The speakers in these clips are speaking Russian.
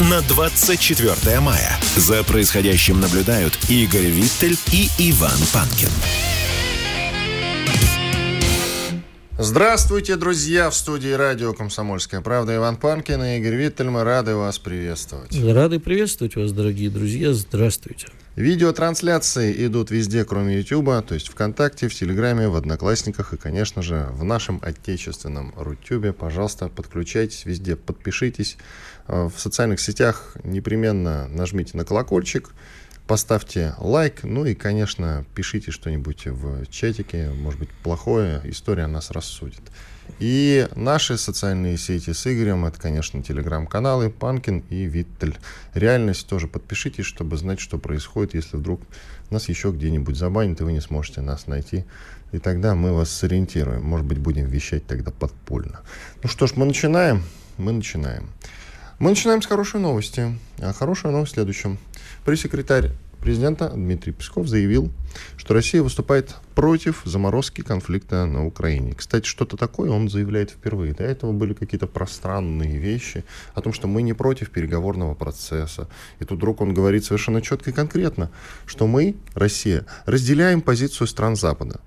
на 24 мая. За происходящим наблюдают Игорь Виттель и Иван Панкин. Здравствуйте, друзья! В студии радио «Комсомольская правда» Иван Панкин и Игорь Виттель. Мы рады вас приветствовать. Рады приветствовать вас, дорогие друзья. Здравствуйте. Видеотрансляции идут везде, кроме Ютуба, то есть ВКонтакте, в Телеграме, в Одноклассниках и, конечно же, в нашем отечественном Рутюбе. Пожалуйста, подключайтесь везде, подпишитесь. В социальных сетях непременно нажмите на колокольчик, Поставьте лайк, ну и, конечно, пишите что-нибудь в чатике, может быть, плохое, история нас рассудит. И наши социальные сети с Игорем, это, конечно, телеграм-каналы Панкин и Виттель. Реальность тоже подпишитесь, чтобы знать, что происходит, если вдруг нас еще где-нибудь забанят, и вы не сможете нас найти. И тогда мы вас сориентируем. Может быть, будем вещать тогда подпольно. Ну что ж, мы начинаем. Мы начинаем. Мы начинаем с хорошей новости. А хорошая новость в следующем. Пресс-секретарь президента Дмитрий Песков заявил, что Россия выступает против заморозки конфликта на Украине. Кстати, что-то такое он заявляет впервые. До этого были какие-то пространные вещи о том, что мы не против переговорного процесса. И тут вдруг он говорит совершенно четко и конкретно, что мы, Россия, разделяем позицию стран Запада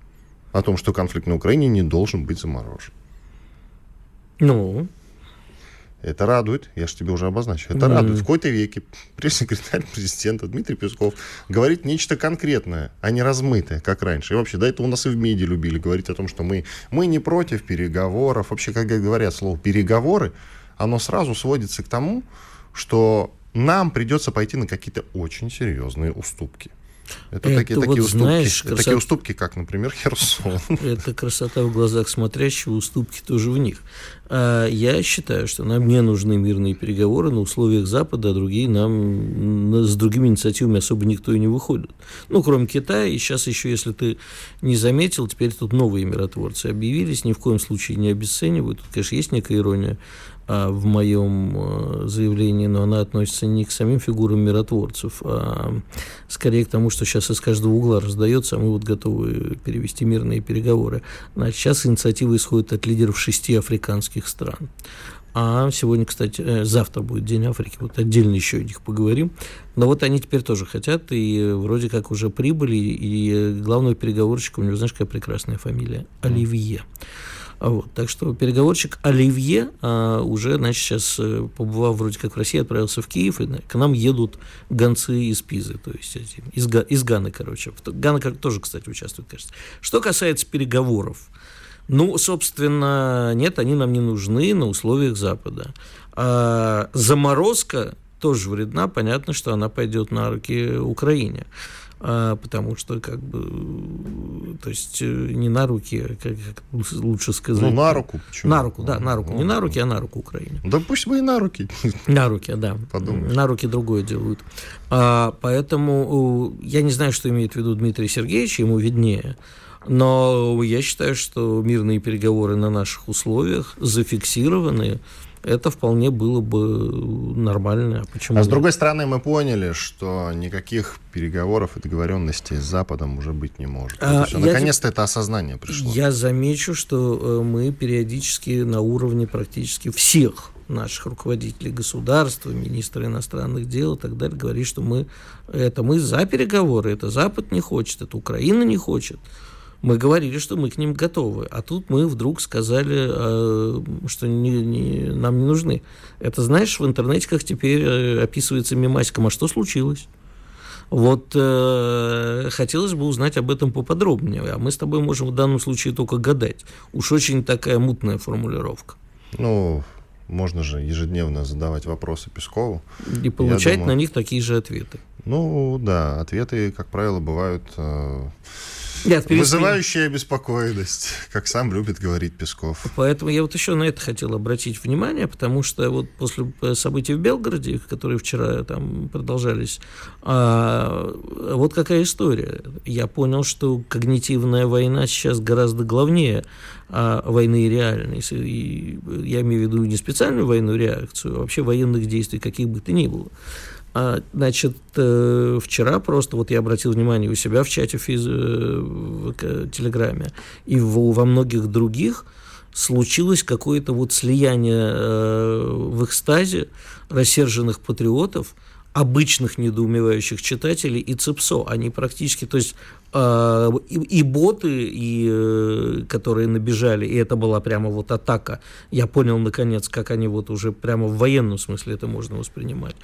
о том, что конфликт на Украине не должен быть заморожен. Ну, это радует, я же тебе уже обозначил. Это mm-hmm. радует. В какой-то веке пресс-секретарь президента Дмитрий Песков говорит нечто конкретное, а не размытое, как раньше. И вообще, до этого у нас и в меди любили говорить о том, что мы, мы не против переговоров. Вообще, когда говорят слово «переговоры», оно сразу сводится к тому, что нам придется пойти на какие-то очень серьезные уступки. Это, это такие, вот такие, уступки, знаешь, красот... такие уступки, как, например, Херсон. Это красота в глазах смотрящего, уступки тоже в них. А я считаю, что нам не нужны мирные переговоры на условиях Запада, а другие нам с другими инициативами особо никто и не выходит. Ну, кроме Китая, и сейчас еще, если ты не заметил, теперь тут новые миротворцы объявились, ни в коем случае не обесценивают. Тут, конечно, есть некая ирония в моем а, заявлении, но она относится не к самим фигурам миротворцев, а скорее к тому, что сейчас из каждого угла раздается, а мы вот готовы перевести мирные переговоры. Значит, сейчас инициатива исходит от лидеров шести африканских стран. А сегодня, кстати, э, завтра будет День Африки, вот отдельно еще о них поговорим. Но вот они теперь тоже хотят, и вроде как уже прибыли, и главного переговорщика, у него, знаешь, какая прекрасная фамилия? Оливье. Вот, так что переговорщик Оливье а, уже, значит, сейчас, э, побывав вроде как в России, отправился в Киев, и к нам едут гонцы из Пизы, то есть из, из Ганы, короче. Гана тоже, кстати, участвует, кажется. Что касается переговоров, ну, собственно, нет, они нам не нужны на условиях Запада. А заморозка тоже вредна, понятно, что она пойдет на руки Украине. А, потому что как бы, то есть э, не на руки, а как, как лучше сказать. Ну, на руку. Почему? На руку, да, на руку. Ну, не на руки, а на руку Украине. Да пусть бы и на руки. На руки, да. Подумаешь. На руки другое делают. А, поэтому я не знаю, что имеет в виду Дмитрий Сергеевич, ему виднее. Но я считаю, что мирные переговоры на наших условиях зафиксированные, это вполне было бы нормально. Почему а с другой стороны, мы поняли, что никаких переговоров и договоренностей с Западом уже быть не может. А, наконец-то это осознание пришло. Я замечу, что э, мы периодически на уровне практически всех наших руководителей государства, министра иностранных дел и так далее, говорит, что мы, это мы за переговоры, это Запад не хочет, это Украина не хочет мы говорили, что мы к ним готовы. А тут мы вдруг сказали, э, что не, не, нам не нужны. Это, знаешь, в интернете как теперь э, описывается мемасиком. А что случилось? Вот э, хотелось бы узнать об этом поподробнее. А мы с тобой можем в данном случае только гадать. Уж очень такая мутная формулировка. Ну, можно же ежедневно задавать вопросы Пескову. И получать думаю, на них такие же ответы. Ну, да, ответы, как правило, бывают... Э, Нет, Вызывающая обеспокоенность, как сам любит говорить Песков. Поэтому я вот еще на это хотел обратить внимание, потому что вот после событий в Белгороде, которые вчера там продолжались, а, вот какая история. Я понял, что когнитивная война сейчас гораздо главнее а, войны реальной. И я имею в виду не специальную военную реакцию, а вообще военных действий, каких бы то ни было. А, значит, э, вчера просто, вот я обратил внимание у себя в чате в, физ... Э, в Телеграме и в, во многих других случилось какое-то вот слияние э, в экстазе рассерженных патриотов, обычных недоумевающих читателей и ЦИПСО. Они практически, то есть и, и боты, и, э, которые набежали, и это была прямо вот атака. Я понял, наконец, как они вот уже прямо в военном смысле это можно воспринимать.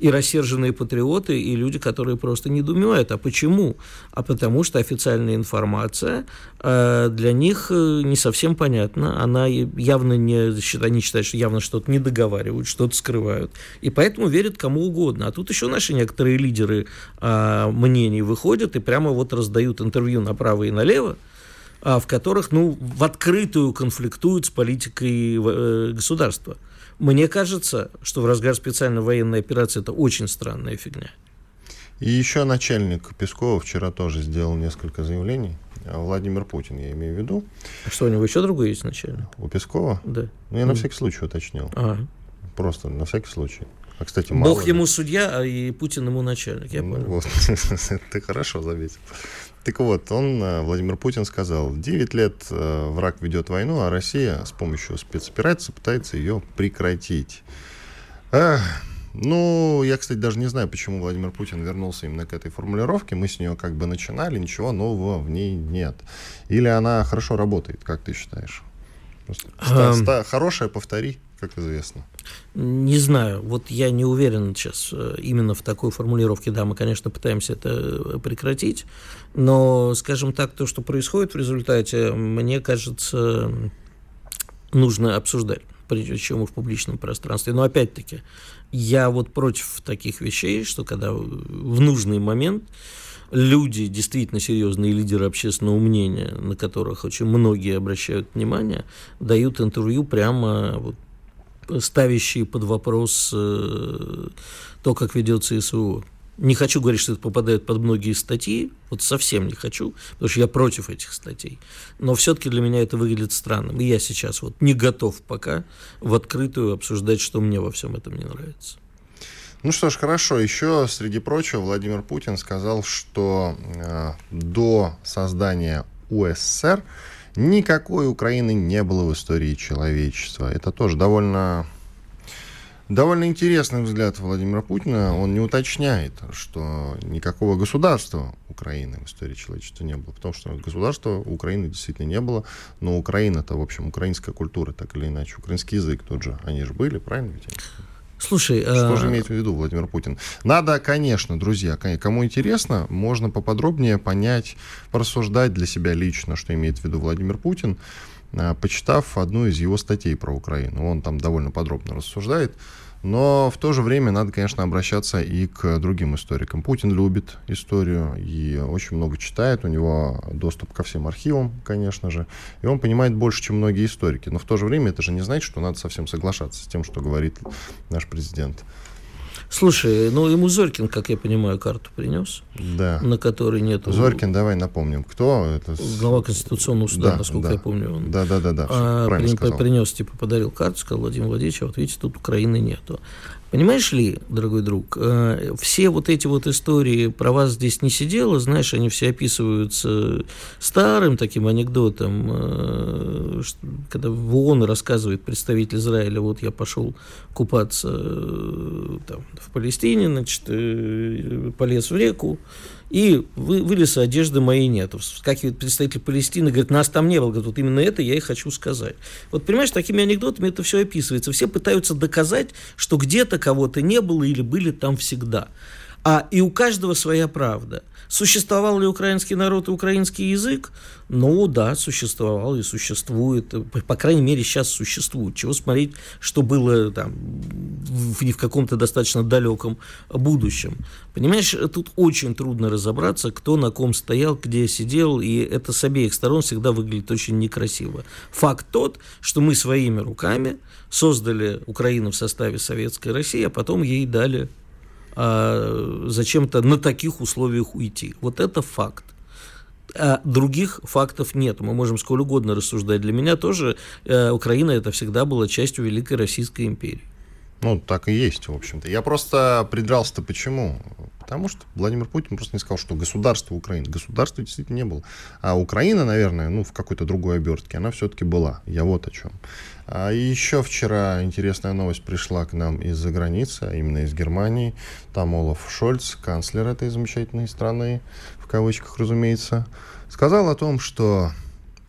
И рассерженные патриоты, и люди, которые просто недоумевают. А почему? А потому что официальная информация э, для них э, не совсем понятна. Она явно не, они считают, что явно что-то не договаривают, что-то скрывают. И поэтому верят кому угодно. А тут еще наши некоторые лидеры а, мнений выходят и прямо вот раздают дают интервью направо и налево, а, в которых ну, в открытую конфликтуют с политикой э, государства. Мне кажется, что в разгар специальной военной операции это очень странная фигня. И еще начальник Пескова вчера тоже сделал несколько заявлений. А Владимир Путин, я имею в виду. А что, у него еще другой есть начальник? У Пескова? Да. Ну, я на всякий случай уточнил. Ага. Просто на всякий случай. А, кстати, Бог ему судья, а и Путин ему начальник, я ну, понял. Вот. Ты хорошо заметил. Так вот, он, э, Владимир Путин, сказал, 9 лет э, враг ведет войну, а Россия с помощью спецоперации пытается ее прекратить. Эх, ну, я, кстати, даже не знаю, почему Владимир Путин вернулся именно к этой формулировке. Мы с нее как бы начинали, ничего нового в ней нет. Или она хорошо работает, как ты считаешь? Просто, хорошая, повтори как известно? Не знаю. Вот я не уверен сейчас э, именно в такой формулировке. Да, мы, конечно, пытаемся это э, прекратить, но, скажем так, то, что происходит в результате, мне кажется, нужно обсуждать причем и в публичном пространстве. Но опять-таки, я вот против таких вещей, что когда в нужный момент люди, действительно серьезные лидеры общественного мнения, на которых очень многие обращают внимание, дают интервью прямо вот ставящие под вопрос э, то, как ведется СВО. Не хочу говорить, что это попадает под многие статьи, вот совсем не хочу, потому что я против этих статей. Но все-таки для меня это выглядит странным. И я сейчас вот не готов пока в открытую обсуждать, что мне во всем этом не нравится. Ну что ж, хорошо. Еще, среди прочего, Владимир Путин сказал, что э, до создания УССР Никакой Украины не было в истории человечества. Это тоже довольно Довольно интересный взгляд Владимира Путина. Он не уточняет, что никакого государства Украины в истории человечества не было. Потому что государства Украины действительно не было. Но Украина-то, в общем, украинская культура, так или иначе. Украинский язык тот же. Они же были, правильно ведь? Слушай, что а... же имеет в виду Владимир Путин? Надо, конечно, друзья, кому интересно, можно поподробнее понять, порассуждать для себя лично, что имеет в виду Владимир Путин, почитав одну из его статей про Украину. Он там довольно подробно рассуждает. Но в то же время надо, конечно, обращаться и к другим историкам. Путин любит историю и очень много читает, у него доступ ко всем архивам, конечно же, и он понимает больше, чем многие историки. Но в то же время это же не значит, что надо совсем соглашаться с тем, что говорит наш президент. Слушай, ну ему Зорькин, как я понимаю, карту принес, да. на которой нет. Зорькин, давай напомним, кто это? Глава Конституционного суда, да, насколько да. я помню. Он, да, да, да, да. А, при, принес, типа, подарил карту, сказал Владимир Владимирович, а вот видите, тут Украины нету. Понимаешь ли, дорогой друг, э, все вот эти вот истории про вас здесь не сидело, знаешь, они все описываются старым таким анекдотом, э, когда в ООН рассказывает представитель Израиля, вот я пошел купаться э, там, в Палестине, значит, полез в реку, и вы, вылез, одежды моей нету. Вскакивает представитель Палестины, говорит, нас там не было. Говорит, вот именно это я и хочу сказать. Вот понимаешь, такими анекдотами это все описывается. Все пытаются доказать, что где-то кого-то не было или были там всегда. А и у каждого своя правда. Существовал ли украинский народ и украинский язык? Ну да, существовал и существует. По крайней мере, сейчас существует. Чего смотреть, что было там в, в каком-то достаточно далеком будущем. Понимаешь, тут очень трудно разобраться, кто на ком стоял, где сидел, и это с обеих сторон всегда выглядит очень некрасиво. Факт тот, что мы своими руками создали Украину в составе Советской России, а потом ей дали а, зачем-то на таких условиях уйти. Вот это факт. А других фактов нет. Мы можем сколь угодно рассуждать. Для меня тоже э, Украина это всегда была частью Великой Российской империи. Ну, так и есть, в общем-то. Я просто придрался-то почему? Потому что Владимир Путин просто не сказал, что государство Украины. Государства действительно не было. А Украина, наверное, ну, в какой-то другой обертке, она все-таки была. Я вот о чем. А еще вчера интересная новость пришла к нам из-за границы, а именно из Германии. Там Олаф Шольц, канцлер этой замечательной страны, в кавычках, разумеется, сказал о том, что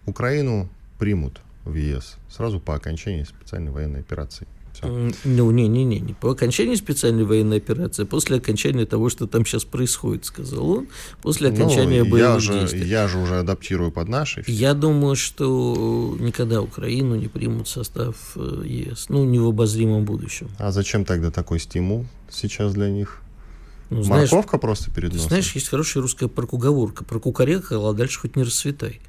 Украину примут в ЕС сразу по окончании специальной военной операции. Все. Ну, не-не-не, не по окончании специальной военной операции, а после окончания того, что там сейчас происходит, сказал он, после ну, окончания ну, боевых я же, действий. Я же уже адаптирую под наши. Я думаю, что никогда Украину не примут в состав э, ЕС, ну, не в обозримом будущем. А зачем тогда такой стимул сейчас для них? Ну, знаешь, Морковка просто перед носом. Знаешь, есть хорошая русская прокуговорка. Прокукарекал, а дальше хоть не расцветай.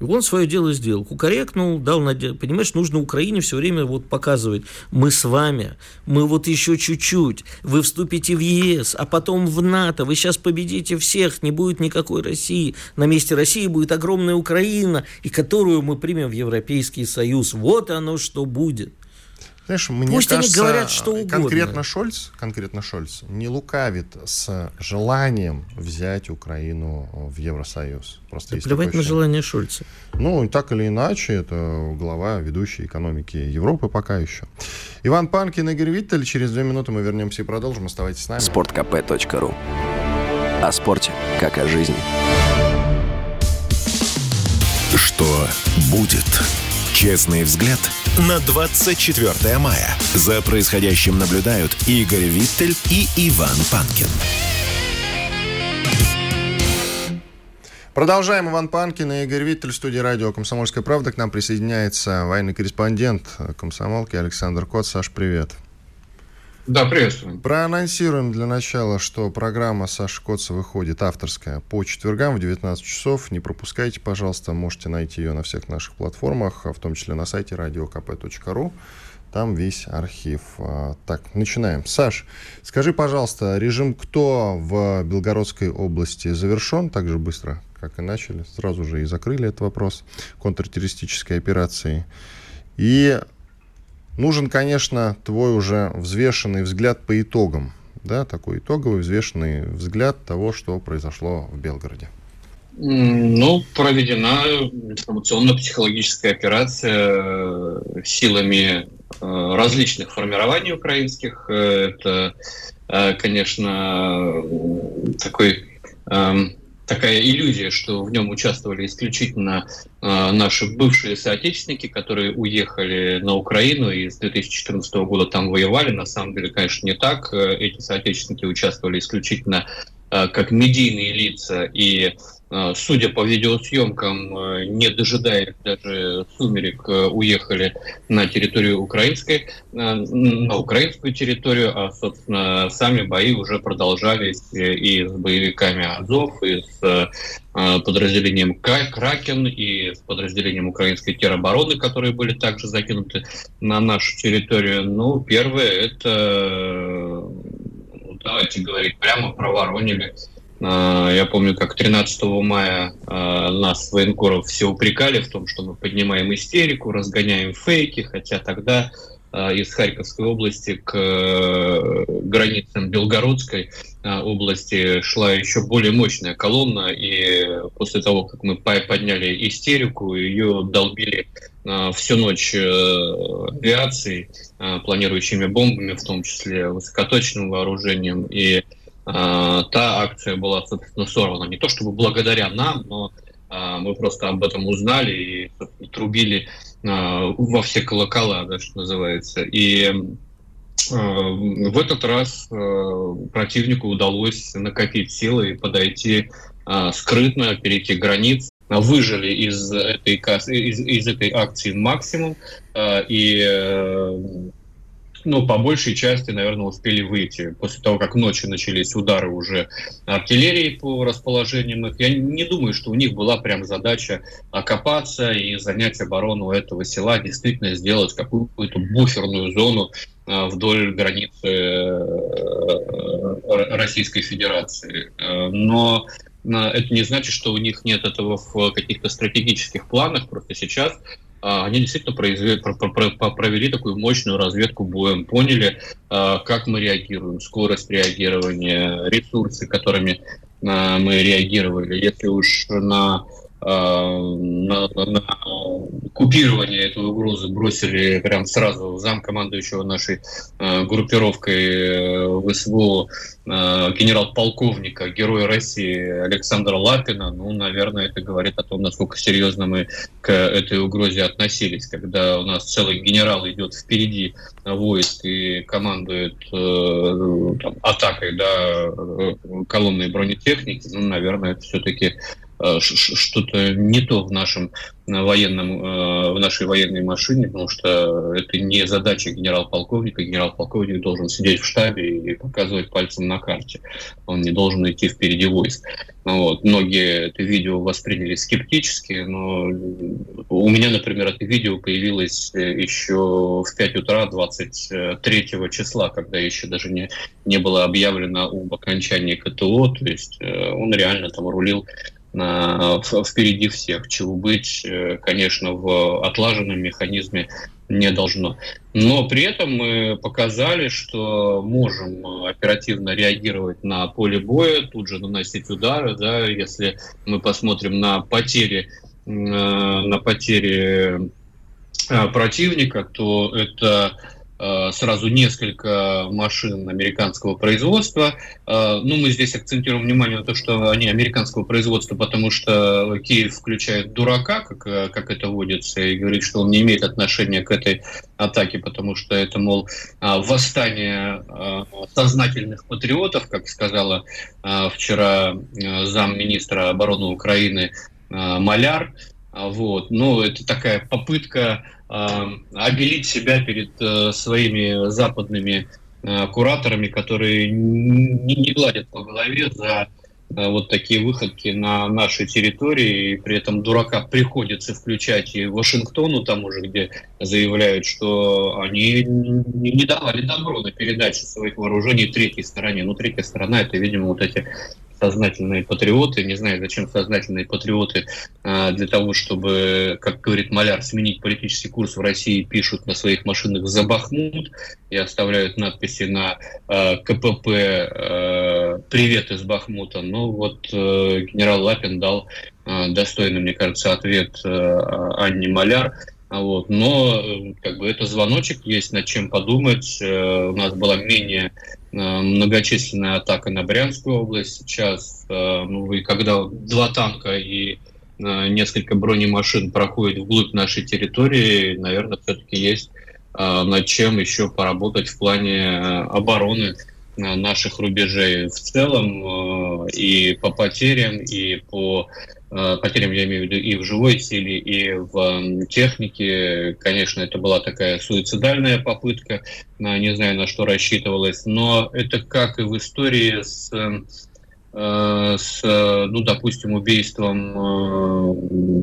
И он свое дело сделал. Кукарекнул, дал надежду. Понимаешь, нужно Украине все время вот показывать. Мы с вами, мы вот еще чуть-чуть. Вы вступите в ЕС, а потом в НАТО. Вы сейчас победите всех, не будет никакой России. На месте России будет огромная Украина, и которую мы примем в Европейский Союз. Вот оно что будет. Знаешь, мне Пусть кажется, они говорят что угодно. Конкретно Шольц, конкретно Шольц не лукавит с желанием взять Украину в Евросоюз. Просто да плевать на желание Шольца. Ну, так или иначе, это глава ведущей экономики Европы пока еще. Иван Панкин, Игорь Виттель. Через две минуты мы вернемся и продолжим. Оставайтесь с нами. Спорткп.ру О спорте, как о жизни. Что будет? Честный взгляд на 24 мая. За происходящим наблюдают Игорь Виттель и Иван Панкин. Продолжаем. Иван Панкин и Игорь Виттель в студии радио «Комсомольская правда». К нам присоединяется военный корреспондент комсомолки Александр Кот. Саш, привет. Да, приветствуем. Проанонсируем для начала, что программа Саши Коца выходит авторская по четвергам в 19 часов. Не пропускайте, пожалуйста. Можете найти ее на всех наших платформах, в том числе на сайте radiokp.ru. Там весь архив. А, так, начинаем. Саш, скажи, пожалуйста, режим «Кто» в Белгородской области завершен так же быстро, как и начали? Сразу же и закрыли этот вопрос контртеррористической операции. И Нужен, конечно, твой уже взвешенный взгляд по итогам, да, такой итоговый взвешенный взгляд того, что произошло в Белгороде. Ну, проведена информационно-психологическая операция э, силами э, различных формирований украинских. Э, это, конечно, такой эм, такая иллюзия, что в нем участвовали исключительно э, наши бывшие соотечественники, которые уехали на Украину и с 2014 года там воевали. На самом деле, конечно, не так. Эти соотечественники участвовали исключительно э, как медийные лица и судя по видеосъемкам, э, не дожидаясь даже сумерек, э, уехали на территорию украинской, э, на украинскую территорию, а, собственно, сами бои уже продолжались и с боевиками Азов, и с подразделением Кракен, и с подразделением украинской теробороны, которые были также закинуты на нашу территорию. Ну, первое, это, ну, давайте говорить прямо, проворонили а, я помню, как 13 мая а, нас, военкоров, все упрекали в том, что мы поднимаем истерику, разгоняем фейки, хотя тогда а, из Харьковской области к э, границам Белгородской области шла еще более мощная колонна, и после того, как мы подняли истерику, ее долбили всю ночь э, авиацией, планирующими бомбами, в том числе высокоточным вооружением, и а, та акция была, собственно, сорвана. Не то чтобы благодаря нам, но а, мы просто об этом узнали и трубили а, во все колокола, да, что называется. И в этот раз противнику удалось накопить силы и подойти скрытно, перейти границы выжили из этой, из, из этой акции максимум и ну, по большей части, наверное, успели выйти. После того, как ночью начались удары уже артиллерии по расположениям их, я не думаю, что у них была прям задача окопаться и занять оборону этого села, действительно сделать какую-то буферную зону а, вдоль границы э, Российской Федерации. Э, но это не значит, что у них нет этого в каких-то стратегических планах. Просто сейчас они действительно произвели, провели такую мощную разведку боем, поняли, а, как мы реагируем, скорость реагирования, ресурсы, которыми а, мы реагировали. Если уж на, на, на купирование этой угрозы бросили прям сразу замкомандующего нашей э, группировкой э, ВСВО э, генерал-полковника, героя России Александра Лапина, ну, наверное, это говорит о том, насколько серьезно мы к этой угрозе относились, когда у нас целый генерал идет впереди войск и командует э, там, атакой да, э, колонной бронетехники, ну, наверное, это все-таки Э, что-то не то в нашем э, военном, в нашей военной машине, потому что это не задача генерал-полковника. Генерал-полковник должен сидеть в штабе и показывать пальцем на карте. Он не должен идти впереди войск. Вот. Многие это видео восприняли скептически, но у меня, например, это видео появилось еще в 5 утра 23 числа, когда еще даже не, не было объявлено об окончании КТО, то есть он реально там рулил впереди всех, чего быть, э, конечно, в отлаженном механизме не должно. Но при этом мы показали, что можем оперативно реагировать на поле боя, тут же наносить удары, да, если мы посмотрим на потери, э, на потери э, противника, то это Э, сразу несколько машин американского производства. Э, ну, мы здесь акцентируем внимание на то, что они американского производства, потому что Киев включает дурака, как, э, как это водится, и говорит, что он не имеет отношения к этой атаке, потому что это, мол, восстание сознательных патриотов, как сказала вчера замминистра обороны Украины Маляр. Вот. Ну, это такая попытка обелить себя перед э, своими западными э, кураторами, которые не, не гладят по голове за э, вот такие выходки на нашей территории, и при этом дурака приходится включать и Вашингтону, тому же, где заявляют, что они не давали добро на передачу своих вооружений третьей стороне. Ну, третья сторона, это, видимо, вот эти сознательные патриоты. Не знаю, зачем сознательные патриоты а, для того, чтобы, как говорит Маляр, сменить политический курс в России, пишут на своих машинах «За Бахмут» и оставляют надписи на а, КПП а, «Привет из Бахмута». Ну вот генерал Лапин дал достойный, мне кажется, ответ Анне Маляр – вот. Но как бы это звоночек, есть над чем подумать. У нас была менее Э, многочисленная атака на Брянскую область. Сейчас, э, ну, и когда два танка и э, несколько бронемашин проходят вглубь нашей территории, наверное, все-таки есть над чем еще поработать в плане обороны наших рубежей в целом и по потерям, и по Э, потерям, я имею в виду, и в живой силе, и в технике. Конечно, это была такая суицидальная попытка, не знаю, на что рассчитывалось, но это как и в истории с Э, с, ну, допустим, убийством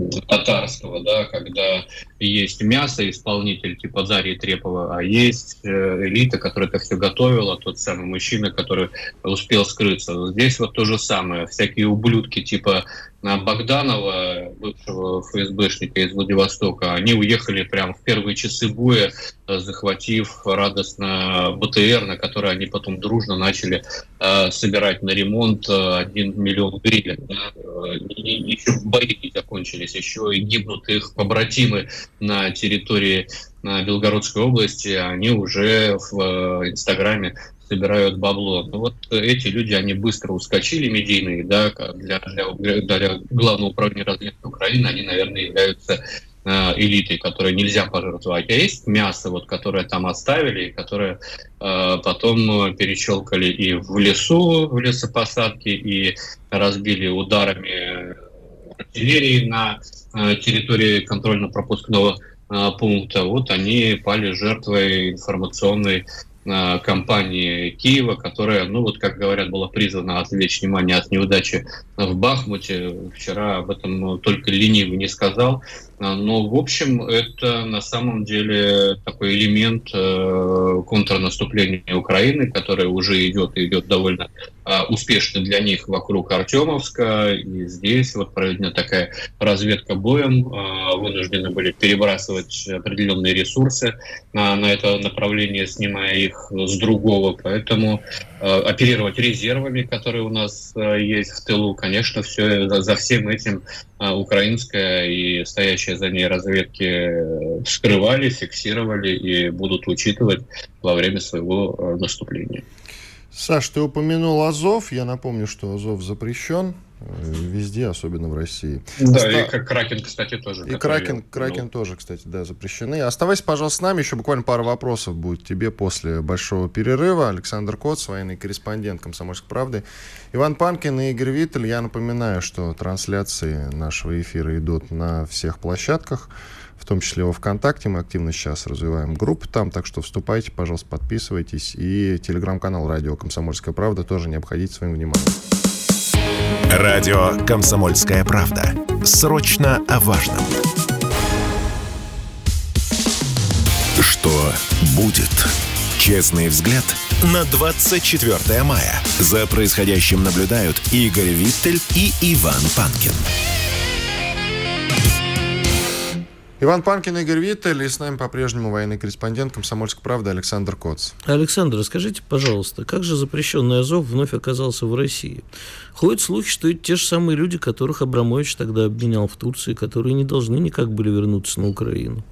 э, татарского, да, когда есть мясо, исполнитель типа Дарьи Трепова, а есть э, элита, которая это все готовила, тот самый мужчина, который успел скрыться. Здесь вот то же самое. Всякие ублюдки типа Богданова, бывшего ФСБшника из Владивостока, они уехали прямо в первые часы боя, захватив радостно БТР, на который они потом дружно начали э, собирать на ремонт э, 1 миллион гривен. Э, и, еще бои не закончились, еще и гибнут их побратимы на территории на Белгородской области, они уже в э, Инстаграме собирают бабло. Ну вот эти люди, они быстро ускочили медийные, да, для, для, для главного управления разведки Украины, они, наверное, являются э, элитой, которой нельзя пожертвовать, а есть мясо, вот, которое там оставили, которое э, потом перещелкали и в лесу, в лесопосадке, и разбили ударами артиллерии на э, территории контрольно-пропускного э, пункта. Вот они пали жертвой информационной компании Киева, которая, ну вот как говорят, была призвана отвлечь внимание от неудачи в Бахмуте. Вчера об этом только ленивый не сказал. А, но, в общем, это на самом деле такой элемент э, контрнаступления Украины, которое уже идет и идет довольно э, успешно для них вокруг Артемовска. И здесь вот проведена такая разведка боем. Э, вынуждены были перебрасывать определенные ресурсы на, на это направление, снимая их с другого. Поэтому оперировать резервами, которые у нас э, есть в тылу, конечно, все за, за всем этим э, украинская и стоящая за ней разведки э, скрывали, фиксировали и будут учитывать во время своего э, наступления. Саш, ты упомянул Азов. Я напомню, что Азов запрещен э, везде, особенно в России. Да, Оста... и Кракен, кстати, тоже. И Кракен, Кракен тоже, кстати, да, запрещены. Оставайся, пожалуйста, с нами. Еще буквально пару вопросов будет тебе после большого перерыва. Александр Коц, военный корреспондент «Комсомольской правды». Иван Панкин и Игорь Виттель. Я напоминаю, что трансляции нашего эфира идут на всех площадках в том числе во ВКонтакте. Мы активно сейчас развиваем группы там, так что вступайте, пожалуйста, подписывайтесь. И телеграм-канал «Радио Комсомольская правда» тоже не обходите своим вниманием. Радио «Комсомольская правда». Срочно о важном. Что будет? Честный взгляд на 24 мая. За происходящим наблюдают Игорь Виттель и Иван Панкин. Иван Панкин, Игорь Виттель, и с нами по-прежнему военный корреспондент «Комсомольской правды» Александр Коц. Александр, расскажите, пожалуйста, как же запрещенный Азов вновь оказался в России? Ходят слухи, что это те же самые люди, которых Абрамович тогда обменял в Турции, которые не должны никак были вернуться на Украину.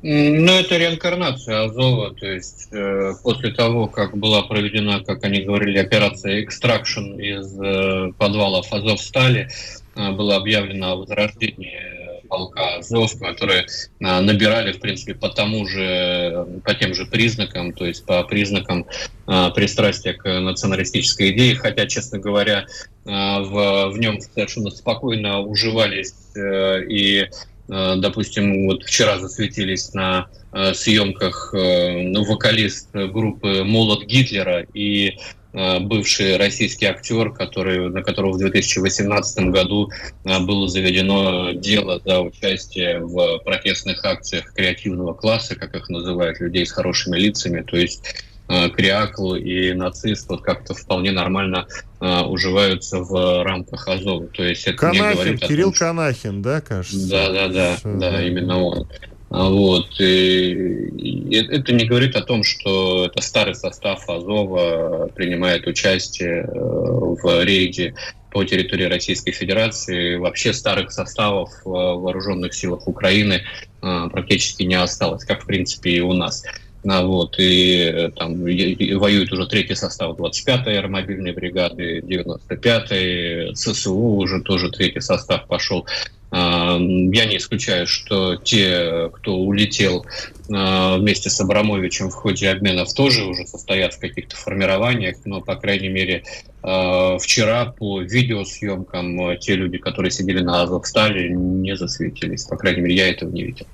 Ну, это реинкарнация Азова, то есть э, после того, как была проведена, как они говорили, операция «Экстракшн» из э, подвалов Азовстали, э, было объявлено о возрождении полка Азов, которые а, набирали, в принципе, по тому же, по тем же признакам, то есть по признакам а, пристрастия к националистической идее, хотя, честно говоря, а, в, в нем совершенно спокойно уживались э, и допустим, вот вчера засветились на съемках э, ну, вокалист группы «Молот Гитлера» и Э, бывший российский актер, который, на которого в 2018 году э, было заведено дело за участие в протестных акциях креативного класса, как их называют, людей с хорошими лицами, то есть э, Криакл и нацист вот как-то вполне нормально уживаются в рамках Азова. То есть это Канахин, не говорит Кирилл том, что... Канахин, да, кажется? Да, да, да, да, именно он. А вот. И это не говорит о том, что это старый состав Азова принимает участие э, в рейде по территории Российской Федерации. Вообще старых составов в вооруженных силах Украины э, практически не осталось, как в принципе и у нас. А вот, и там и воюет уже третий состав 25-й аэромобильной бригады, 95-й, ССУ уже тоже третий состав пошел. А, я не исключаю, что те, кто улетел а, вместе с Абрамовичем в ходе обменов, тоже уже состоят в каких-то формированиях, но, по крайней мере, а, вчера по видеосъемкам те люди, которые сидели на Азовстале, не засветились. По крайней мере, я этого не видел.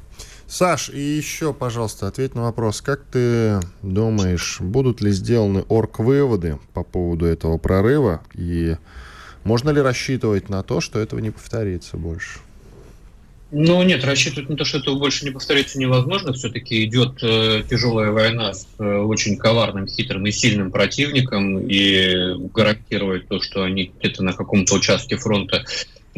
Саш, и еще, пожалуйста, ответь на вопрос. Как ты думаешь, будут ли сделаны орг-выводы по поводу этого прорыва? И можно ли рассчитывать на то, что этого не повторится больше? Ну нет, рассчитывать на то, что этого больше не повторится, невозможно. Все-таки идет э, тяжелая война с э, очень коварным, хитрым и сильным противником, и гарантировать то, что они где-то на каком-то участке фронта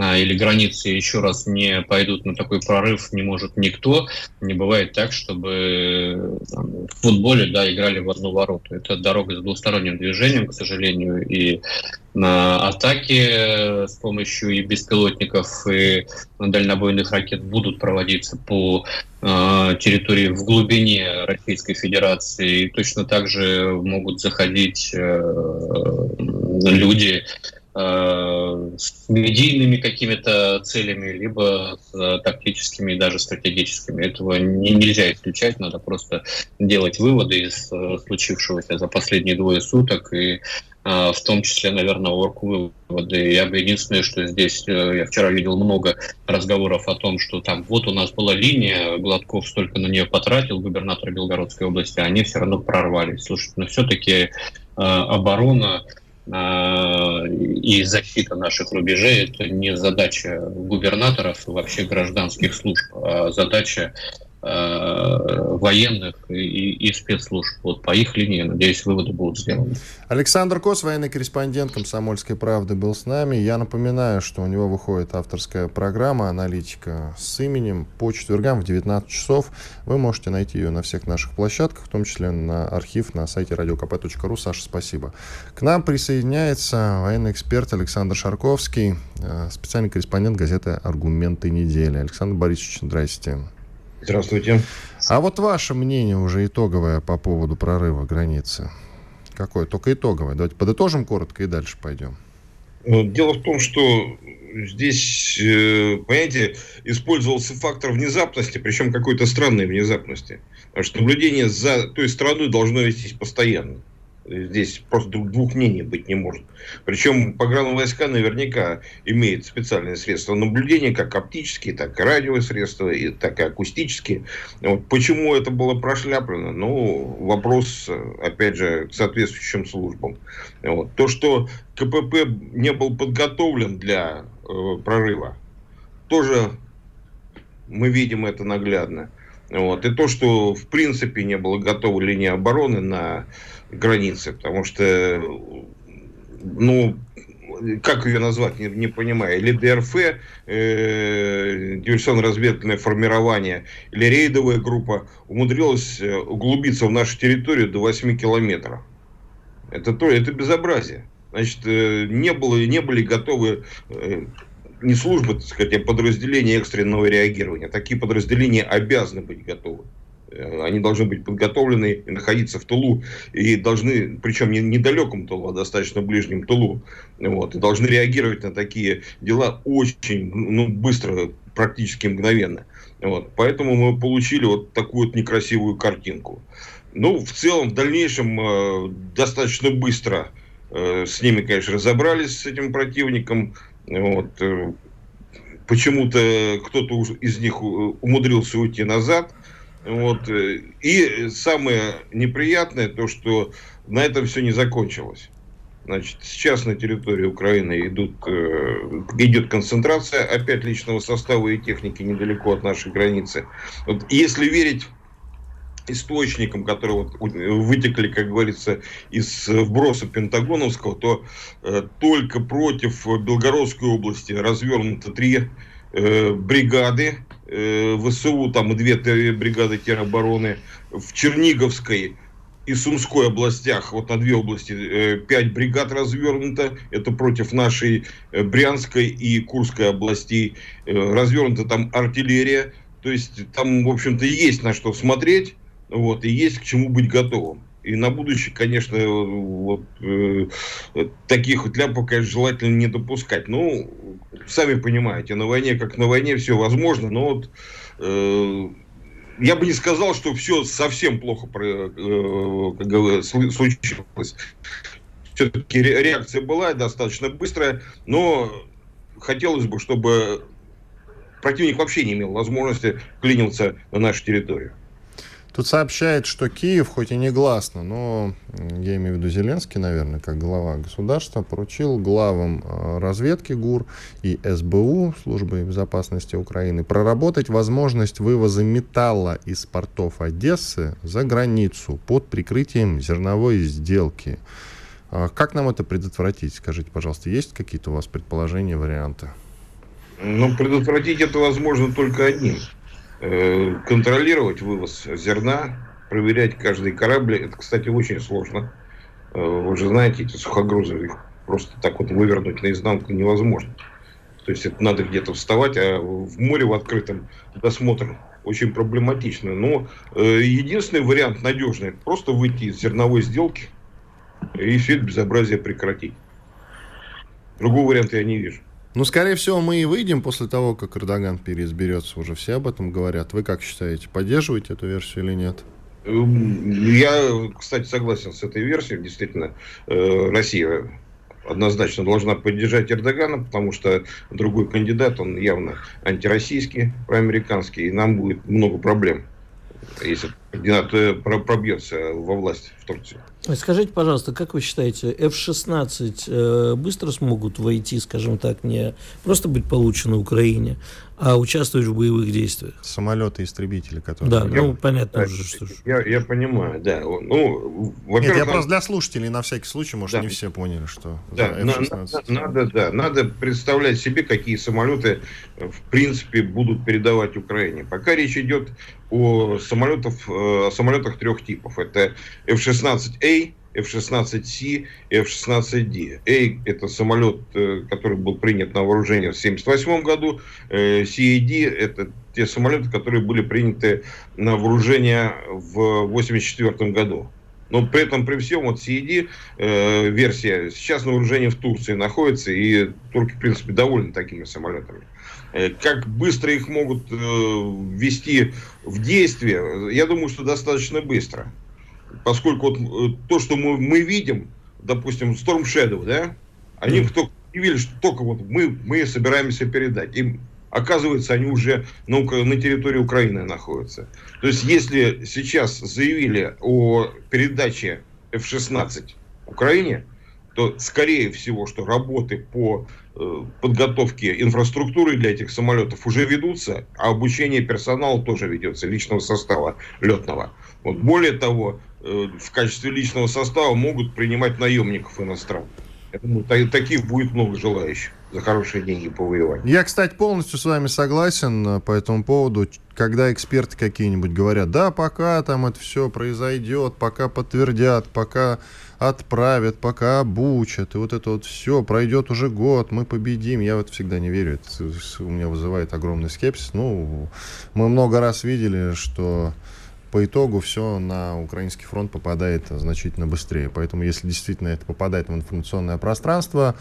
или границы еще раз не пойдут на такой прорыв не может никто. Не бывает так, чтобы там, в футболе да, играли в одну вороту. Это дорога с двусторонним движением, к сожалению, и на атаки с помощью и беспилотников, и дальнобойных ракет будут проводиться по э, территории в глубине Российской Федерации. И точно так же могут заходить э, люди, Э, Э, с медийными какими-то целями, либо с тактическими и даже стратегическими. Этого не, нельзя исключать, надо просто делать выводы из э, случившегося за последние двое суток и э, в том числе, наверное, орг выводы. Я бы единственное, что здесь, я вчера видел много разговоров о том, что там вот у нас была линия, Гладков столько на нее потратил, губернатор Белгородской области, а они все равно прорвались. Слушайте, но все-таки оборона и защита наших рубежей – это не задача губернаторов вообще гражданских служб, а задача Э, военных и, и спецслужб. Вот по их линии, надеюсь, выводы будут сделаны. Александр Кос, военный корреспондент «Комсомольской правды» был с нами. Я напоминаю, что у него выходит авторская программа «Аналитика с именем» по четвергам в 19 часов. Вы можете найти ее на всех наших площадках, в том числе на архив на сайте radiokp.ru. Саша, спасибо. К нам присоединяется военный эксперт Александр Шарковский, э, специальный корреспондент газеты «Аргументы недели». Александр Борисович, здрасте. Здравствуйте. А вот ваше мнение уже итоговое по поводу прорыва границы? Какое? Только итоговое. Давайте подытожим коротко и дальше пойдем. Ну, дело в том, что здесь, э, понимаете, использовался фактор внезапности, причем какой-то странной внезапности. Потому что наблюдение за той страной должно вестись постоянно. Здесь просто двух мнений быть не может. Причем войска наверняка имеют специальные средства наблюдения, как оптические, так и радиосредства, и, так и акустические. Вот. Почему это было прошляплено? Ну, вопрос, опять же, к соответствующим службам. Вот. То, что КПП не был подготовлен для э, прорыва, тоже мы видим это наглядно. Вот. И то, что в принципе не было готова линия обороны на границе, потому что, ну, как ее назвать, не, не понимаю, или ДРФ, э, диверсионно-разведывательное формирование, или рейдовая группа умудрилась э, углубиться в нашу территорию до 8 километров. Это, то, это безобразие. Значит, э, не, было, не были готовы э, не службы, так сказать, а подразделения экстренного реагирования. Такие подразделения обязаны быть готовы. Э, они должны быть подготовлены и находиться в тылу. И должны, причем не недалеком тылу, а достаточно ближнем тылу. Вот, и должны реагировать на такие дела очень ну, быстро, практически мгновенно. Вот, поэтому мы получили вот такую вот некрасивую картинку. Ну, в целом, в дальнейшем э, достаточно быстро э, с ними, конечно, разобрались, с этим противником. Вот, э, почему-то кто-то из них э, умудрился уйти назад. Вот. Э, и самое неприятное то, что на этом все не закончилось. Значит, сейчас на территории Украины идут, э, идет концентрация опять личного состава и техники недалеко от нашей границы. Вот, если верить источникам, которые вот вытекли, как говорится, из вброса Пентагоновского, то э, только против Белгородской области развернуто три э, бригады ВСУ, там и две бригады теробороны, в Черниговской и Сумской областях, вот на две области, э, пять бригад развернуто, это против нашей э, Брянской и Курской областей, э, развернута там артиллерия, то есть там, в общем-то, есть на что смотреть, вот, и есть к чему быть готовым. И на будущее, конечно, вот, э, таких вот ляпов, конечно, желательно не допускать. Ну, сами понимаете, на войне, как на войне, все возможно, но вот э, я бы не сказал, что все совсем плохо э, случилось. Все-таки реакция была достаточно быстрая, но хотелось бы, чтобы противник вообще не имел возможности клиниться на нашу территорию. Тут сообщает, что Киев, хоть и не гласно, но я имею в виду Зеленский, наверное, как глава государства, поручил главам э, разведки ГУР и СБУ, службы безопасности Украины, проработать возможность вывоза металла из портов Одессы за границу под прикрытием зерновой сделки. А как нам это предотвратить? Скажите, пожалуйста, есть какие-то у вас предположения, варианты? Ну, предотвратить это возможно только одним – контролировать вывоз зерна, проверять каждый корабль, это, кстати, очень сложно. Э, вы же знаете, эти сухогрузы, их просто так вот вывернуть наизнанку невозможно. То есть это надо где-то вставать, а в море в открытом досмотр очень проблематично. Но э, единственный вариант надежный, просто выйти из зерновой сделки и все это безобразие прекратить. Другого варианта я не вижу. Ну, скорее всего, мы и выйдем после того, как Эрдоган переизберется. Уже все об этом говорят. Вы как считаете, поддерживаете эту версию или нет? Эм, я, кстати, согласен с этой версией. Действительно, э, Россия однозначно должна поддержать Эрдогана, потому что другой кандидат, он явно антироссийский, проамериканский, и нам будет много проблем если кандидат э, пробьется во власть в Турции. Скажите, пожалуйста, как вы считаете, F-16 э, быстро смогут войти, скажем так, не просто быть получены Украине, а участвовать в боевых действиях? Самолеты-истребители, которые... Да, я, ну, понятно да, уже, что... Я, я понимаю, да. Ну. Нет, я просто для слушателей на всякий случай, может, да. не все поняли, что да, F-16... Надо, да, надо представлять себе, какие самолеты, в принципе, будут передавать Украине. Пока речь идет о, самолетах, э, о самолетах трех типов. Это F-16A, F-16C и F-16D. A – это самолет, э, который был принят на вооружение в 1978 году. Э, C и D – это те самолеты, которые были приняты на вооружение в 1984 году. Но при этом, при всем, вот CED э, версия сейчас на вооружении в Турции находится, и турки, в принципе, довольны такими самолетами. Э, как быстро их могут э, ввести в действие, я думаю, что достаточно быстро. Поскольку вот э, то, что мы, мы видим, допустим, Storm Shadow, да, они mm. только удивили, что только вот мы, мы собираемся передать. Им оказывается, они уже на, на территории Украины находятся. То есть, если сейчас заявили о передаче F-16 Украине, то, скорее всего, что работы по э, подготовке инфраструктуры для этих самолетов уже ведутся, а обучение персонала тоже ведется, личного состава летного. Вот, более того, в качестве личного состава могут принимать наемников иностранных. Я думаю, таких будет много желающих за хорошие деньги повоевать. Я, кстати, полностью с вами согласен э, по этому поводу. Когда эксперты какие-нибудь говорят, да, пока там это все произойдет, пока подтвердят, пока отправят, пока обучат, и вот это вот все, пройдет уже год, мы победим. Я в это всегда не верю, это у меня вызывает огромный скепсис. Ну, мы много раз видели, что по итогу все на украинский фронт попадает значительно быстрее. Поэтому, если действительно это попадает в информационное пространство,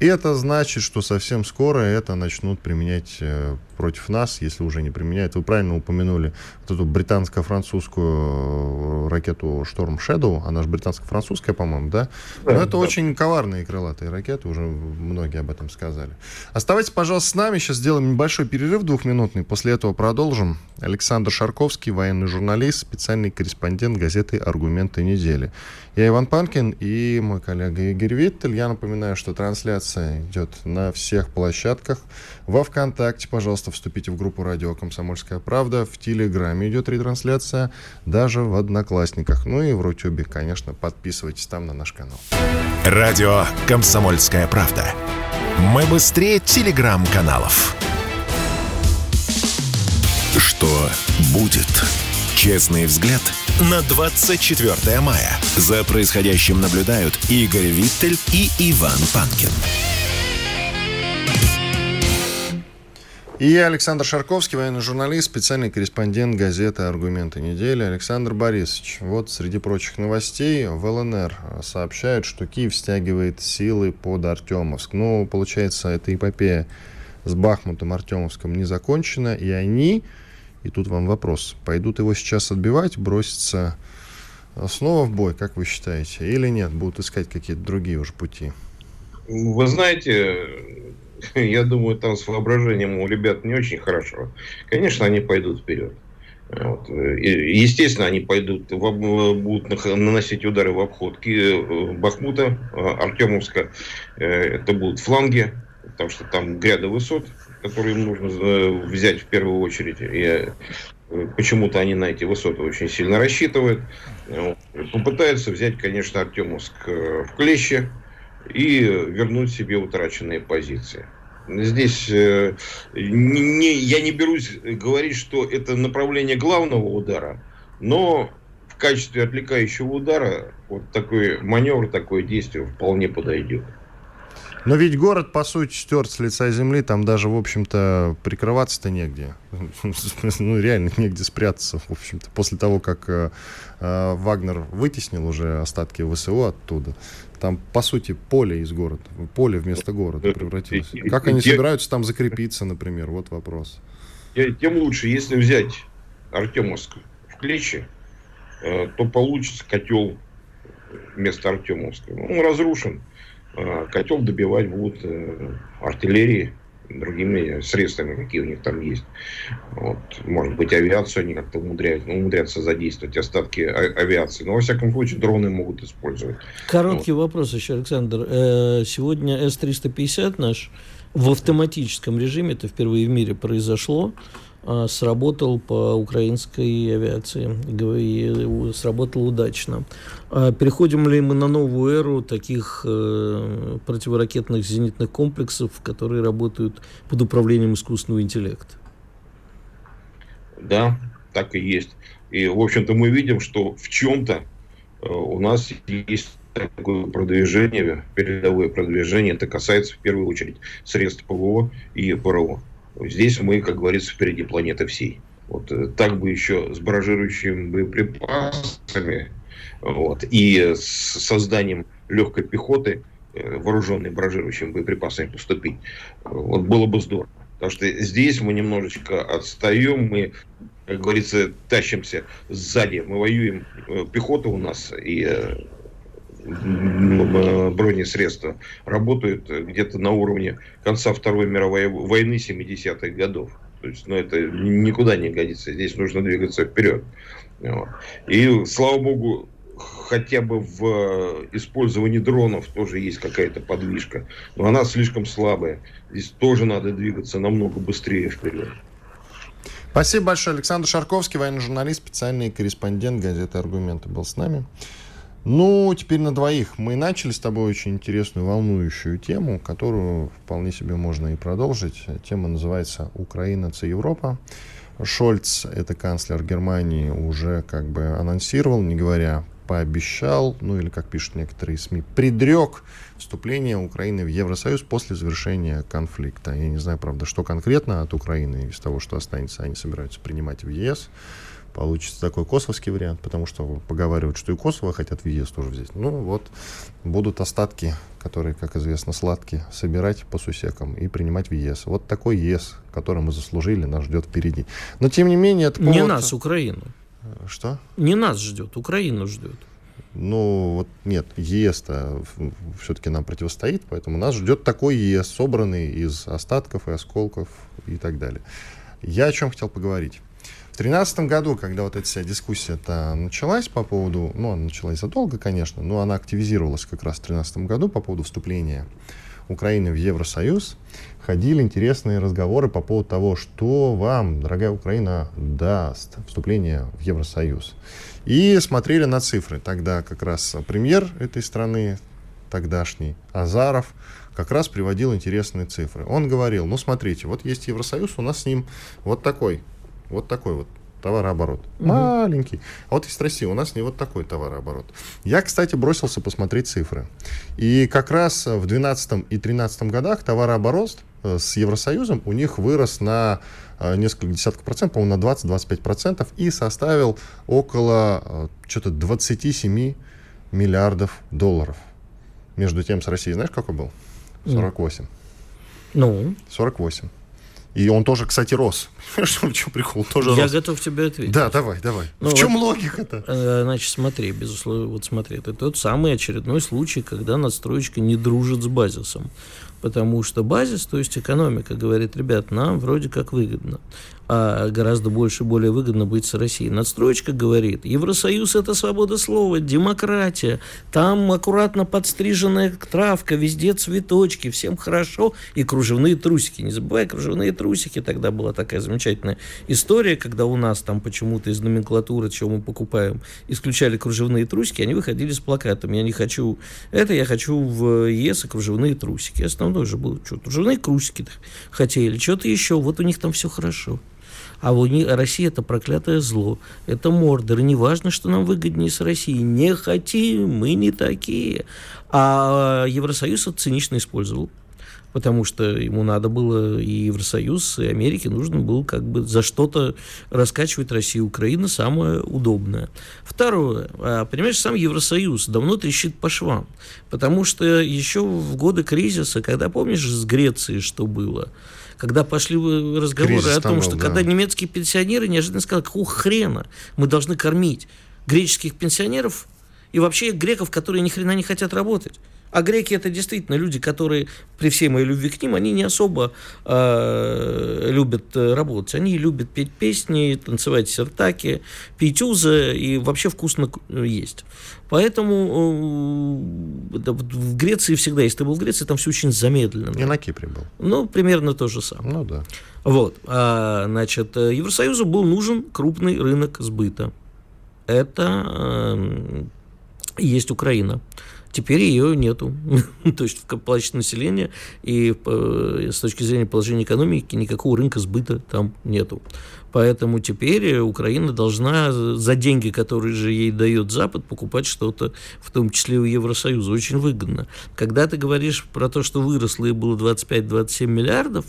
это значит, что совсем скоро это начнут применять э, против нас, если уже не применяют. Вы правильно упомянули вот эту британско-французскую э, ракету Storm Shadow. Она же британско-французская, по-моему, да? да Но это да. очень коварные крылатые ракеты, уже многие об этом сказали. Оставайтесь, пожалуйста, с нами. Сейчас сделаем небольшой перерыв двухминутный. После этого продолжим. Александр Шарковский, военный журналист, специальный корреспондент газеты «Аргументы недели». Я Иван Панкин и мой коллега Игорь Виттель. Я напоминаю, что трансляция идет на всех площадках. Во ВКонтакте, пожалуйста, вступите в группу «Радио Комсомольская правда». В Телеграме идет ретрансляция, даже в Одноклассниках. Ну и в Рутюбе, конечно, подписывайтесь там на наш канал. Радио «Комсомольская правда». Мы быстрее телеграм-каналов. Что будет? Честный взгляд на 24 мая. За происходящим наблюдают Игорь Виттель и Иван Панкин. И я, Александр Шарковский, военный журналист, специальный корреспондент газеты «Аргументы недели». Александр Борисович, вот среди прочих новостей в ЛНР сообщают, что Киев стягивает силы под Артемовск. Ну, получается, эта эпопея с Бахмутом Артемовском не закончена, и они и тут вам вопрос. Пойдут его сейчас отбивать, броситься снова в бой, как вы считаете? Или нет, будут искать какие-то другие уже пути? Вы знаете, я думаю, там с воображением у ребят не очень хорошо. Конечно, они пойдут вперед. Вот. естественно, они пойдут, будут наносить удары в обход Бахмута, Артемовска. Э, это будут фланги, потому что там гряда высот, которые им нужно э, взять в первую очередь. И э, почему-то они на эти высоты очень сильно рассчитывают. Попытаются взять, конечно, Артемовск э, в клещи и вернуть себе утраченные позиции. Здесь э, не, я не берусь говорить, что это направление главного удара, но в качестве отвлекающего удара вот такой маневр, такое действие вполне подойдет. Но ведь город, по сути, стерт с лица земли, там даже, в общем-то, прикрываться-то негде. Ну, реально негде спрятаться, в общем-то, после того, как э, э, Вагнер вытеснил уже остатки ВСУ оттуда. Там, по сути, поле из города, поле вместо города превратилось. Как они собираются там закрепиться, например? Вот вопрос. Тем лучше, если взять Артемовск в клещи, э, то получится котел вместо Артемовска. Он разрушен. А, котел добивать будут э, артиллерии, другими средствами, какие у них там есть. Вот. Может быть, авиацию они как-то умудряются, ну, умудряются задействовать, остатки а- авиации. Но, во всяком случае, дроны могут использовать. Короткий вот. вопрос еще, Александр. Э, сегодня С-350 наш в автоматическом режиме, это впервые в мире произошло, сработал по украинской авиации и сработал удачно. А переходим ли мы на новую эру таких э, противоракетных зенитных комплексов, которые работают под управлением искусственного интеллекта? Да, так и есть. И, в общем-то, мы видим, что в чем-то э, у нас есть такое продвижение, передовое продвижение. Это касается в первую очередь средств ПВО и ПРО. Здесь мы, как говорится, впереди планеты всей. Вот э, так бы еще с баражирующими боеприпасами вот, и с созданием легкой пехоты, э, вооруженной баражирующими боеприпасами поступить, вот было бы здорово. Потому что здесь мы немножечко отстаем, мы, как говорится, тащимся сзади, мы воюем, э, пехота у нас и бронесредства работают где-то на уровне конца Второй мировой войны 70-х годов. То есть, ну, это никуда не годится. Здесь нужно двигаться вперед. И, слава богу, хотя бы в использовании дронов тоже есть какая-то подвижка. Но она слишком слабая. Здесь тоже надо двигаться намного быстрее вперед. Спасибо большое. Александр Шарковский, военный журналист, специальный корреспондент газеты «Аргументы» был с нами. Ну, теперь на двоих. Мы начали с тобой очень интересную, волнующую тему, которую вполне себе можно и продолжить. Тема называется «Украина, це Европа». Шольц, это канцлер Германии, уже как бы анонсировал, не говоря пообещал, ну или, как пишут некоторые СМИ, предрек вступление Украины в Евросоюз после завершения конфликта. Я не знаю, правда, что конкретно от Украины из того, что останется, они собираются принимать в ЕС получится такой косовский вариант, потому что поговаривают, что и Косово хотят в ЕС тоже взять. Ну вот, будут остатки, которые, как известно, сладкие, собирать по сусекам и принимать в ЕС. Вот такой ЕС, который мы заслужили, нас ждет впереди. Но, тем не менее, повод... Не нас, Украину. Что? Не нас ждет, Украину ждет. Ну, вот нет, ЕС-то все-таки нам противостоит, поэтому нас ждет такой ЕС, собранный из остатков и осколков и так далее. Я о чем хотел поговорить. В 2013 году, когда вот эта вся дискуссия-то началась по поводу, ну, она началась задолго, конечно, но она активизировалась как раз в 2013 году по поводу вступления Украины в Евросоюз, ходили интересные разговоры по поводу того, что вам, дорогая Украина, даст вступление в Евросоюз. И смотрели на цифры. Тогда как раз премьер этой страны, тогдашний, Азаров, как раз приводил интересные цифры. Он говорил, ну смотрите, вот есть Евросоюз, у нас с ним вот такой вот такой вот товарооборот. Угу. Маленький. А вот из России у нас не вот такой товарооборот. Я, кстати, бросился посмотреть цифры. И как раз в 2012 и 2013 годах товарооборот э, с Евросоюзом у них вырос на э, несколько десятков процентов, по-моему, на 20-25 процентов и составил около э, что-то 27 миллиардов долларов. Между тем с Россией знаешь, какой был? 48. Ну? 48. И он тоже, кстати, рос. Что, что прикол? Тоже Я рос. готов тебе ответить. Да, давай, давай. Ну, в чем вот, логика-то? Э, значит, смотри, безусловно, вот смотри, это тот самый очередной случай, когда надстроечка не дружит с базисом. Потому что базис, то есть экономика, говорит, ребят, нам вроде как выгодно а гораздо больше, более выгодно быть с Россией. Надстроечка говорит, Евросоюз – это свобода слова, демократия, там аккуратно подстриженная травка, везде цветочки, всем хорошо, и кружевные трусики. Не забывай, кружевные трусики, тогда была такая замечательная история, когда у нас там почему-то из номенклатуры, чего мы покупаем, исключали кружевные трусики, они выходили с плакатами. Я не хочу это, я хочу в ЕС и кружевные трусики. Основное же было, что, кружевные трусики хотели, что-то еще, вот у них там все хорошо. А у них, Россия это проклятое зло, это мордор. И не важно, что нам выгоднее с Россией. Не хотим, мы не такие. А Евросоюз это цинично использовал потому что ему надо было и Евросоюз, и Америке нужно было как бы за что-то раскачивать Россию. Украина самое удобное. Второе. А, понимаешь, сам Евросоюз давно трещит по швам, потому что еще в годы кризиса, когда, помнишь, с Грецией что было, когда пошли разговоры Кризис о том, был, что да. когда немецкие пенсионеры неожиданно сказали, какого хрена мы должны кормить греческих пенсионеров и вообще греков, которые ни хрена не хотят работать. А греки это действительно люди, которые, при всей моей любви к ним, они не особо э, любят э, работать. Они любят петь песни, танцевать сертаки, пить узы и вообще вкусно есть. Поэтому э, в Греции всегда, если ты был в Греции, там все очень замедленно. И на Кипре был. Ну, примерно то же самое. Ну да. Вот. А, значит, э, Евросоюзу был нужен крупный рынок сбыта. Это э, есть Украина. Теперь ее нету. То есть в площадь населения и с точки зрения положения экономики никакого рынка сбыта там нету. Поэтому теперь Украина должна за деньги, которые же ей дает Запад, покупать что-то, в том числе у Евросоюза. Очень выгодно. Когда ты говоришь про то, что выросло и было 25-27 миллиардов,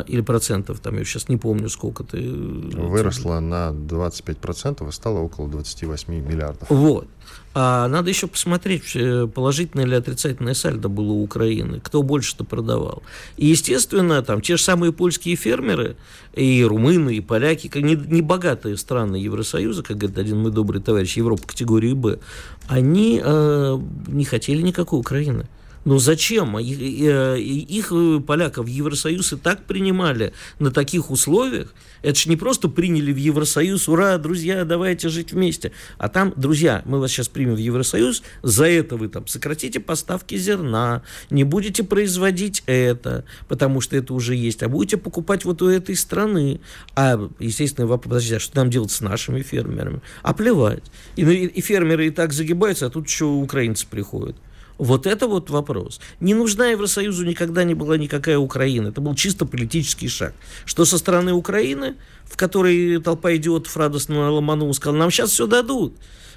или процентов, там я сейчас не помню, сколько ты... Выросла на 25% и стало около 28 миллиардов. Вот. А надо еще посмотреть, э, положительное или отрицательное сальдо было у Украины, кто больше-то продавал. И, естественно, там те же самые польские фермеры, и румыны, и поляки, как не, не богатые страны Евросоюза, как говорит один мой добрый товарищ, Европа категории «Б», они э, не хотели никакой Украины. Но зачем? Их, э, их э, поляков Евросоюз и так принимали на таких условиях. Это же не просто приняли в Евросоюз, ура, друзья, давайте жить вместе. А там, друзья, мы вас сейчас примем в Евросоюз, за это вы там сократите поставки зерна, не будете производить это, потому что это уже есть, а будете покупать вот у этой страны. А, естественно, вопрос, подожди, а что нам делать с нашими фермерами? А плевать. И, и фермеры и так загибаются, а тут еще украинцы приходят. Вот это вот вопрос. Не нужна Евросоюзу никогда не была никакая Украина. Это был чисто политический шаг. Что со стороны Украины, в которой толпа идиотов радостно ломанула, сказала, нам сейчас все дадут.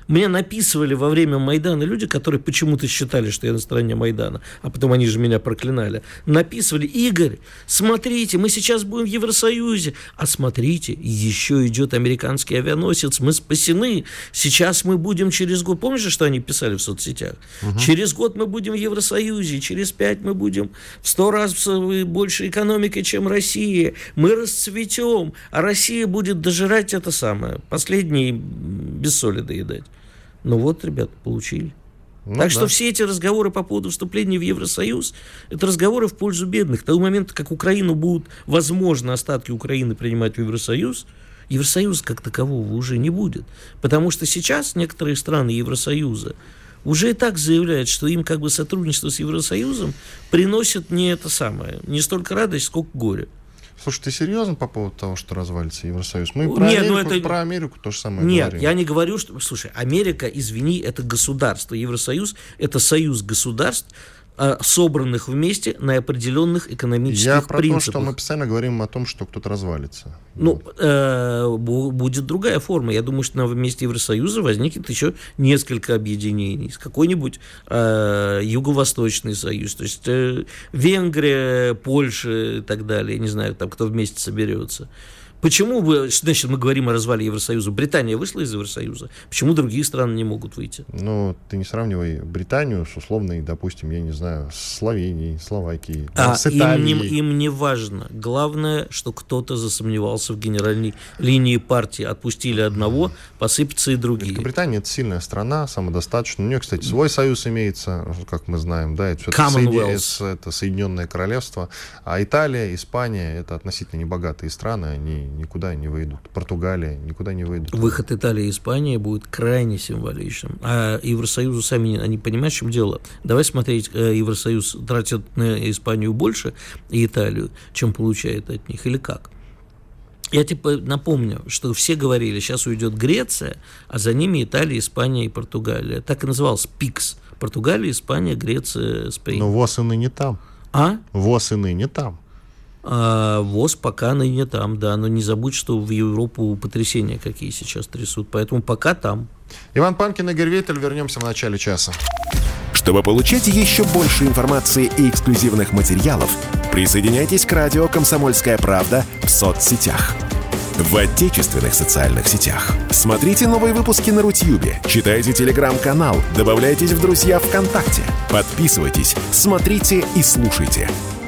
Мне написывали во время Майдана люди, которые почему-то считали, что я на стороне Майдана, а потом они же меня проклинали. Написывали, Игорь, смотрите, мы сейчас будем в Евросоюзе. А смотрите, еще идет американский авианосец, мы спасены. Сейчас мы будем через год. Помнишь, что они писали в соцсетях? Угу. Через год мы будем в Евросоюзе, через пять мы будем в сто раз больше экономикой, чем Россия. Мы расцветем, а Россия будет дожирать это самое. Последний без соли доедать. Ну вот, ребят, получили. Ну, так да. что все эти разговоры по поводу вступления в Евросоюз, это разговоры в пользу бедных. К тому моменту, как Украину будут, возможно, остатки Украины принимать в Евросоюз, Евросоюза как такового уже не будет. Потому что сейчас некоторые страны Евросоюза уже и так заявляют, что им как бы сотрудничество с Евросоюзом приносит не это самое, не столько радость, сколько горе. Слушай, ты серьезно по поводу того, что развалится Евросоюз? Мы про, Нет, ну Америку, ну это... про Америку то же самое Нет, говорим. я не говорю, что... Слушай, Америка, извини, это государство. Евросоюз – это союз государств, собранных вместе на определенных экономических Я про принципах. то, что мы постоянно говорим о том, что кто-то развалится. Ну, вот. э, будет другая форма. Я думаю, что на месте Евросоюза возникнет еще несколько объединений. Какой-нибудь э, Юго-Восточный союз, то есть э, Венгрия, Польша и так далее. Не знаю, там кто вместе соберется. Почему вы, значит, мы говорим о развале Евросоюза? Британия вышла из Евросоюза. Почему другие страны не могут выйти? Ну, ты не сравнивай Британию с условной, допустим, я не знаю, с Словенией, Словакией, а, с Италией. Им не, им не важно. Главное, что кто-то засомневался в генеральной линии партии. Отпустили одного, посыпятся и другие. Великобритания это сильная страна, самодостаточная. У нее, кстати, свой союз имеется, как мы знаем, да, это, Соедин... это Соединенное Королевство. А Италия, Испания это относительно небогатые страны, они никуда не выйдут. Португалия никуда не выйдут. Выход Италии и Испании будет крайне символичным. А Евросоюзу сами, они понимают, в чем дело. Давай смотреть, э, Евросоюз тратит на Испанию больше и Италию, чем получает от них, или как? Я типа напомню, что все говорили, сейчас уйдет Греция, а за ними Италия, Испания и Португалия. Так и назывался ПИКС. Португалия, Испания, Греция, Спейн. Но ВОЗ и ныне там. А? ВОЗ и ныне там. А ВОЗ пока ныне там, да, но не забудь, что в Европу потрясения какие сейчас трясут, поэтому пока там. Иван Панкин, Игорь Виттель, вернемся в начале часа. Чтобы получать еще больше информации и эксклюзивных материалов, присоединяйтесь к радио «Комсомольская правда» в соцсетях – в отечественных социальных сетях. Смотрите новые выпуски на Рутьюбе, читайте телеграм-канал, добавляйтесь в друзья ВКонтакте, подписывайтесь, смотрите и слушайте.